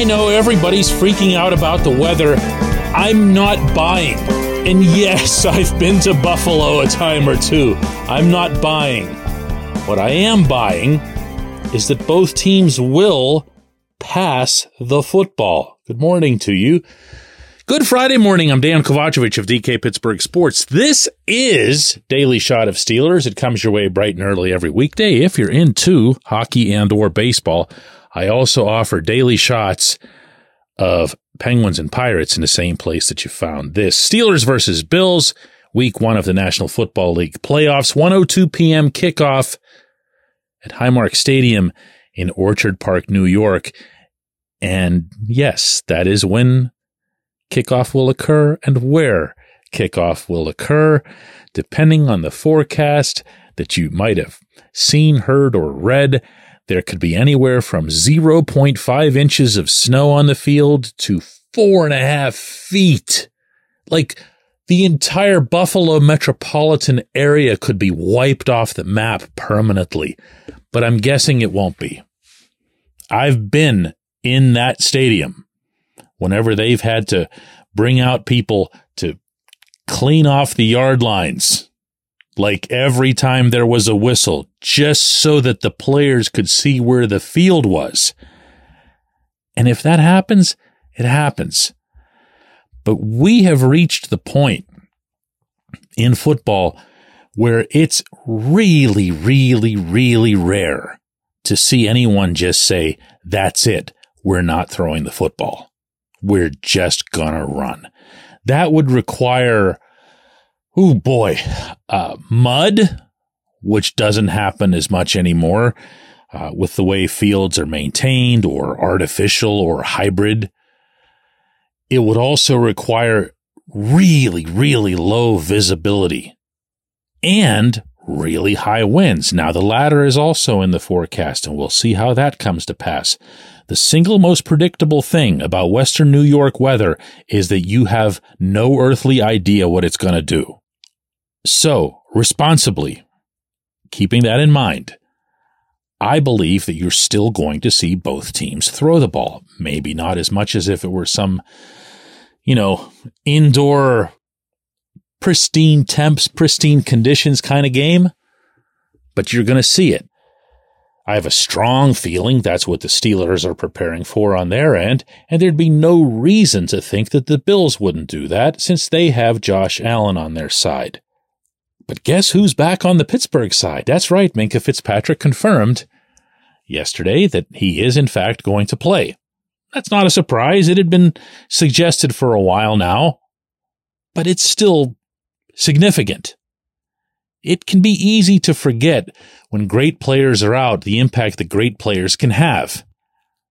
I know everybody's freaking out about the weather. I'm not buying. And yes, I've been to Buffalo a time or two. I'm not buying. What I am buying is that both teams will pass the football. Good morning to you. Good Friday morning. I'm Dejan Kovacevic of DK Pittsburgh Sports. This is Daily Shot of Steelers. It comes your way bright and early every weekday if you're into hockey and or baseball. I also offer daily shots of Penguins and Pirates in the same place that you found this. Steelers versus Bills, week one of the National Football League playoffs, 102 p.m. kickoff at Highmark Stadium in Orchard Park, New York. And yes, that is when kickoff will occur and where kickoff will occur, depending on the forecast that you might have seen, heard, or read. There could be anywhere from 0.5 inches of snow on the field to four and a half feet. Like the entire Buffalo metropolitan area could be wiped off the map permanently, but I'm guessing it won't be. I've been in that stadium whenever they've had to bring out people to clean off the yard lines, like every time there was a whistle, just so that the players could see where the field was. And if that happens, it happens. But we have reached the point in football where it's really, really, really rare to see anyone just say, that's it. We're not throwing the football we're just gonna run. That would require, oh boy, uh, mud, which doesn't happen as much anymore uh, with the way fields are maintained or artificial or hybrid. It would also require really, really low visibility and really high winds. Now, the latter is also in the forecast, and we'll see how that comes to pass. The single most predictable thing about Western New York weather is that you have no earthly idea what it's going to do. So, responsibly, keeping that in mind, I believe that you're still going to see both teams throw the ball. Maybe not as much as if it were some, you know, indoor, pristine temps, pristine conditions kind of game, but you're going to see it. I have a strong feeling that's what the Steelers are preparing for on their end, and there'd be no reason to think that the Bills wouldn't do that since they have Josh Allen on their side. But guess who's back on the Pittsburgh side? That's right, Minkah Fitzpatrick confirmed yesterday that he is in fact going to play. That's not a surprise. It had been suggested for a while now, but it's still significant it can be easy to forget when great players are out the impact that great players can have.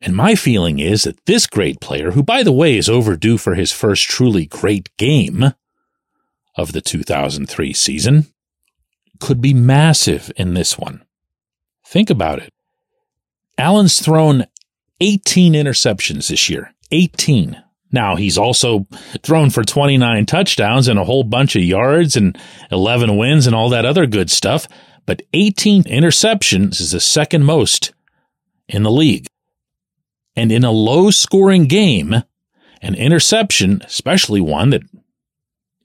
And my feeling is that this great player, who by the way is overdue for his first truly great game of the 2003 season, could be massive in this one. Think about it. Allen's thrown 18 interceptions this year. 18. Now, he's also thrown for 29 touchdowns and a whole bunch of yards and 11 wins and all that other good stuff, but 18 interceptions is the second most in the league. And in a low scoring game, an interception, especially one that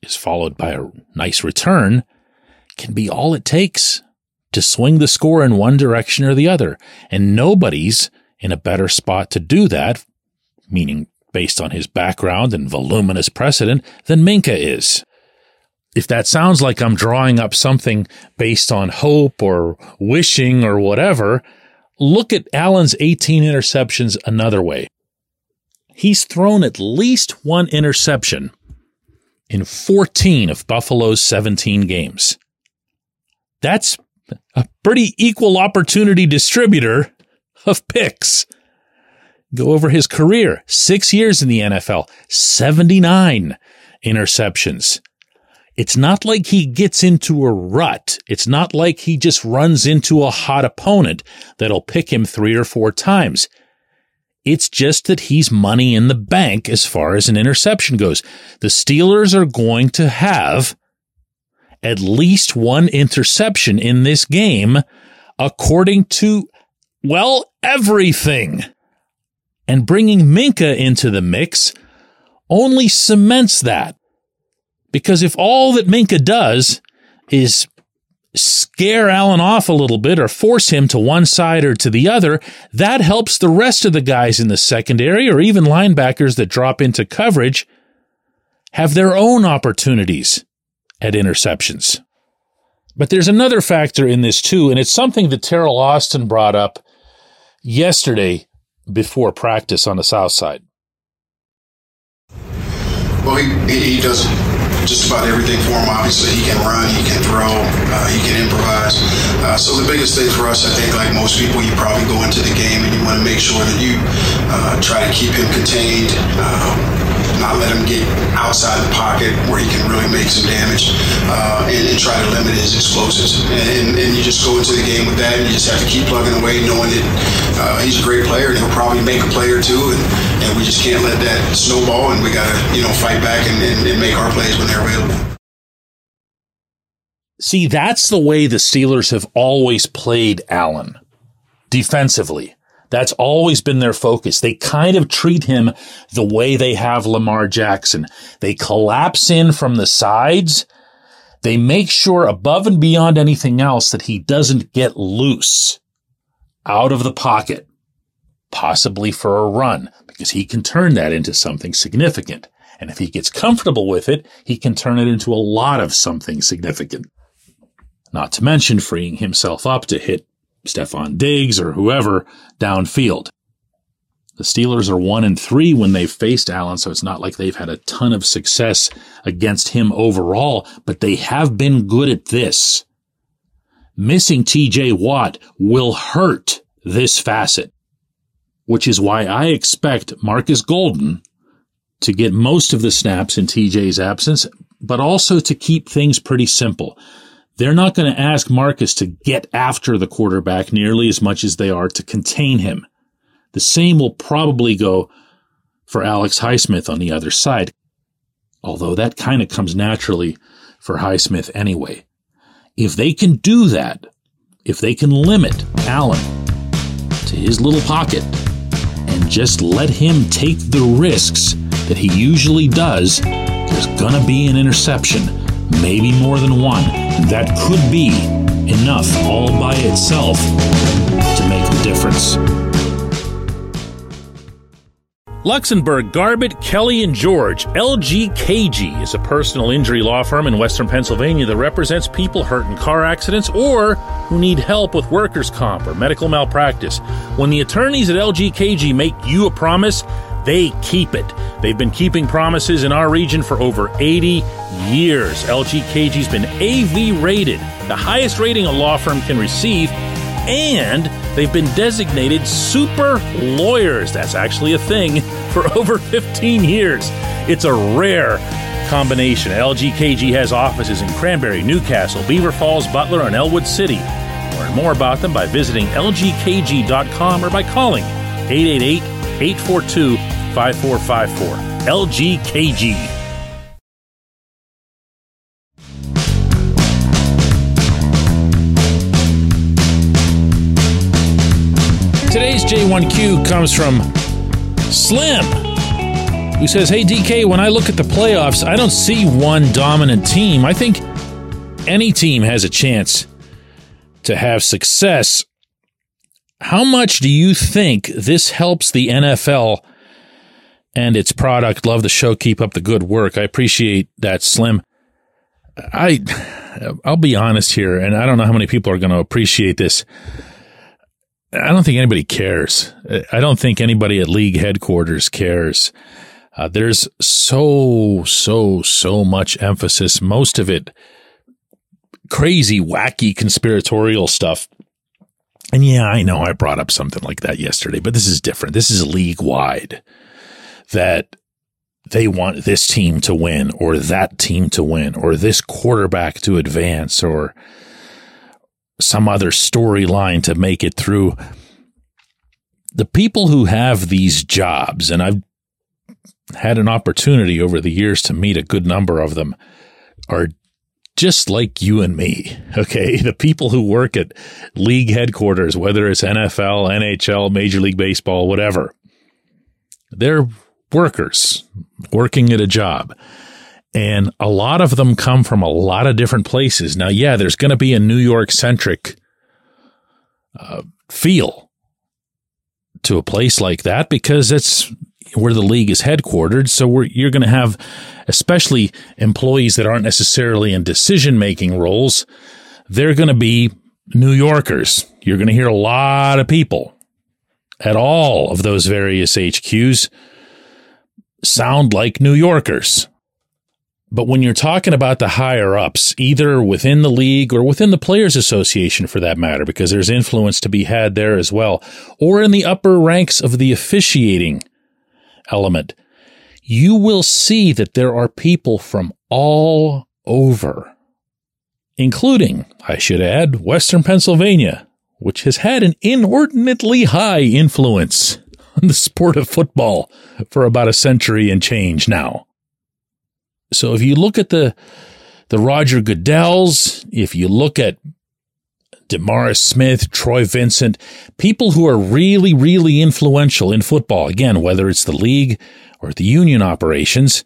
is followed by a nice return, can be all it takes to swing the score in one direction or the other. And nobody's in a better spot to do that, meaning based on his background and voluminous precedent, than Minkah is. If that sounds like I'm drawing up something based on hope or wishing or whatever, look at Allen's 18 interceptions another way. He's thrown at least one interception in 14 of Buffalo's 17 games. That's a pretty equal opportunity distributor of picks. Go over his career. Six years in the NFL, 79 interceptions. It's not like he gets into a rut. It's not like he just runs into a hot opponent that'll pick him three or four times. It's just that he's money in the bank as far as an interception goes. The Steelers are going to have at least one interception in this game, according to, well, everything. And bringing Minkah into the mix only cements that. Because if all that Minkah does is scare Allen off a little bit or force him to one side or to the other, that helps the rest of the guys in the secondary or even linebackers that drop into coverage have their own opportunities at interceptions. But there's another factor in this too, and it's something that Teryl Austin brought up yesterday before practice on the south side. Well, he, he does just about everything for him. Obviously, he can run, he can throw, uh, he can improvise. Uh, so the biggest thing for us, I think, like most people, you probably go into the game and you want to make sure that you uh, try to keep him contained. Um, not let him get outside the pocket where he can really make some damage uh, and, and, try to limit his explosives. And, and, you just go into the game with that, and you just have to keep plugging away, knowing that uh, he's a great player and he'll probably make a play or two, and, and we just can't let that snowball, and we got to you know fight back and, and, and make our plays when they're available. See, that's the way the Steelers have always played Allen defensively. That's always been their focus. They kind of treat him the way they have Lamar Jackson. They collapse in from the sides. They make sure above and beyond anything else that he doesn't get loose out of the pocket, possibly for a run, because he can turn that into something significant. And if he gets comfortable with it, he can turn it into a lot of something significant. Not to mention freeing himself up to hit Stefon Diggs or whoever downfield. The Steelers are one and three when they've faced Allen, so it's not like they've had a ton of success against him overall, but they have been good at this. Missing TJ Watt will hurt this facet, which is why I expect Markus Golden to get most of the snaps in TJ's absence, but also to keep things pretty simple. They're not going to ask Markus to get after the quarterback nearly as much as they are to contain him. The same will probably go for Alex Highsmith on the other side, although that kind of comes naturally for Highsmith anyway. If they can do that, if they can limit Allen to his little pocket and just let him take the risks that he usually does, there's going to be an interception, maybe more than one that could be enough all by itself to make a difference. Luxenberg, Garbett, Kelly, and George, LGKG is a personal injury law firm in western Pennsylvania that represents people hurt in car accidents or who need help with workers' comp or medical malpractice. When the attorneys at LGKG make you a promise, they keep it. They've been keeping promises in our region for over 80 years. LGKG's been AV rated, the highest rating a law firm can receive, and they've been designated super lawyers. That's actually a thing for over 15 years. It's a rare combination. LGKG has offices in Cranberry, Newcastle, Beaver Falls, Butler, and Ellwood City. Learn more about them by visiting lgkg.com or by calling 888 842 5454. LGKG. Today's J1Q comes from Slim, who says, Hey DK, when I look at the playoffs, I don't see one dominant team. I think any team has a chance to have success. How much do you think this helps the NFL and its product? Love the show. Keep up the good work. I appreciate that, Slim. I, I'll be honest here, and I don't know how many people are going to appreciate this. I don't think anybody cares. I don't think anybody at league headquarters cares. Uh, there's so, so, so much emphasis, most of it crazy, wacky, conspiratorial stuff and yeah, I know I brought up something like that yesterday, but this is different. This is league wide that they want this team to win or that team to win or this quarterback to advance or some other storyline to make it through. The people who have these jobs, and I've had an opportunity over the years to meet a good number of them, are just like you and me. Okay. The people who work at league headquarters, whether it's NFL, NHL, Major League Baseball, whatever, They're workers working at a job. And a lot of them come from a lot of different places. Now, yeah, there's going to be a New York centric uh, feel to a place like that because it's where the league is headquartered. So you're going to have, especially employees that aren't necessarily in decision making roles, they're going to be New Yorkers. You're going to hear a lot of people at all of those various HQs sound like New Yorkers. But when you're talking about the higher ups, either within the league or within the Players Association for that matter, because there's influence to be had there as well, or in the upper ranks of the officiating element, you will see that there are people from all over, including, I should add, Western Pennsylvania, which has had an inordinately high influence the sport of football for about a century and change now. So if you look at the the Roger Goodells, if you look at DeMaurice Smith, Troy Vincent, people who are really, really influential in football, again, whether it's the league or the union operations,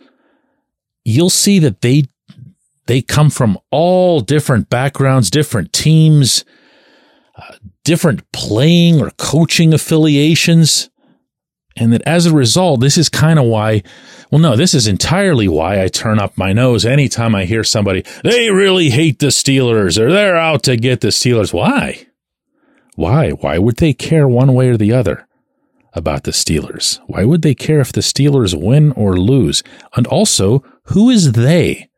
you'll see that they they come from all different backgrounds, different teams, uh, different playing or coaching affiliations. And that as a result, this is kind of why, well, no, this is entirely why I turn up my nose anytime I hear somebody, they really hate the Steelers or they're out to get the Steelers. Why? Why? Why would they care one way or the other about the Steelers? Why would they care if the Steelers win or lose? And also, who is they?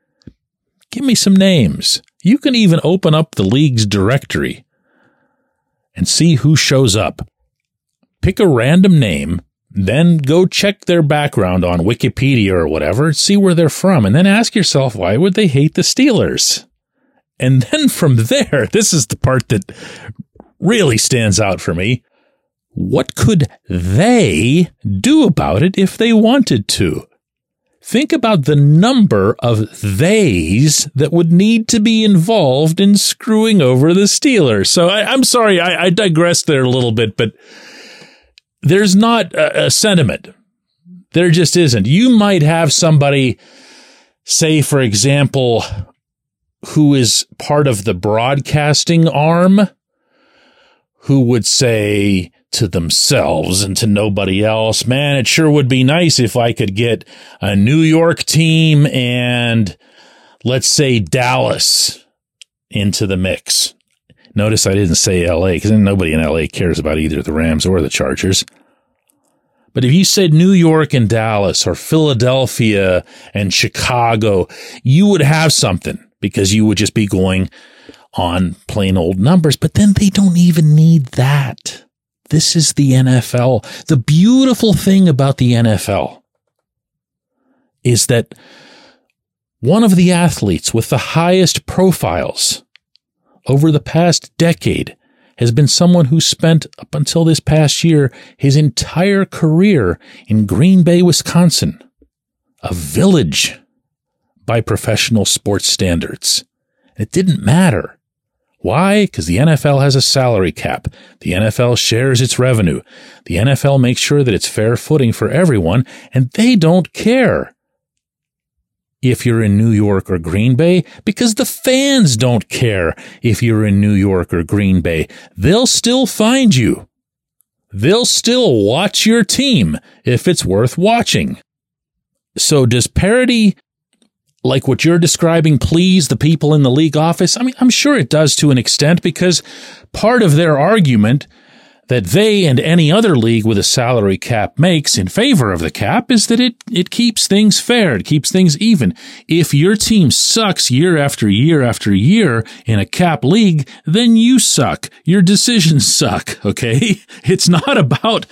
Give me some names. You can even open up the league's directory and see who shows up. Pick a random name then go check their background on Wikipedia or whatever, see where they're from, and then ask yourself, why would they hate the Steelers? And then from there, this is the part that really stands out for me. What could they do about it if they wanted to? Think about the number of theys that would need to be involved in screwing over the Steelers. So I, am sorry, I, I digressed there a little bit, but there's not a, a sentiment. There just isn't. You might have somebody say, for example, who is part of the broadcasting arm who would say to themselves and to nobody else, man, it sure would be nice if I could get a New York team and let's say Dallas into the mix. Notice I didn't say LA because nobody in LA cares about either the Rams or the Chargers. But if you said New York and Dallas or Philadelphia and Chicago, you would have something because you would just be going on plain old numbers. But then they don't even need that. This is the NFL. The beautiful thing about the NFL is that one of the athletes with the highest profiles over the past decade has been someone who spent up until this past year his entire career in Green Bay, Wisconsin, a village by professional sports standards. It didn't matter. Why? Because the NFL has a salary cap. The NFL shares its revenue. The NFL makes sure that it's fair footing for everyone, and they don't care if you're in New York or Green Bay because the fans don't care if you're in New York or Green Bay. They'll still find you. They'll still watch your team if it's worth watching. So does parity like what you're describing please the people in the league office? I mean, I'm sure it does to an extent because part of their argument that they and any other league with a salary cap makes in favor of the cap is that it, it keeps things fair. It keeps things even. If your team sucks year after year after year in a cap league, then you suck. Your decisions suck. Okay. It's not about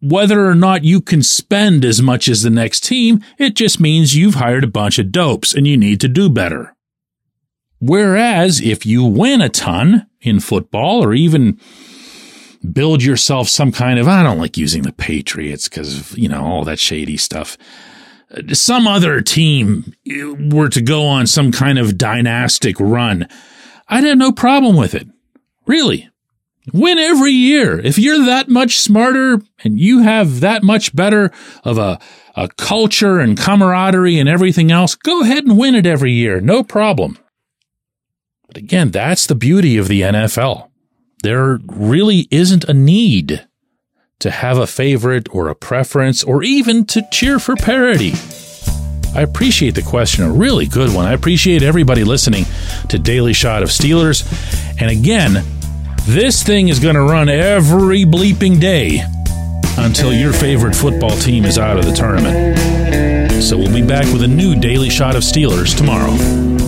whether or not you can spend as much as the next team. It just means you've hired a bunch of dopes and you need to do better. Whereas if you win a ton in football or even build yourself some kind of, I don't like using the Patriots because, you know, all that shady stuff. Uh, some other team uh, were to go on some kind of dynastic run. I'd have no problem with it. Really. Win every year. If you're that much smarter and you have that much better of a, a culture and camaraderie and everything else, go ahead and win it every year. No problem. But again, that's the beauty of the NFL. There really isn't a need to have a favorite or a preference or even to cheer for parity. I appreciate the question, a really good one. I appreciate everybody listening to Daily Shot of Steelers. And again, this thing is going to run every bleeping day until your favorite football team is out of the tournament. So we'll be back with a new Daily Shot of Steelers tomorrow.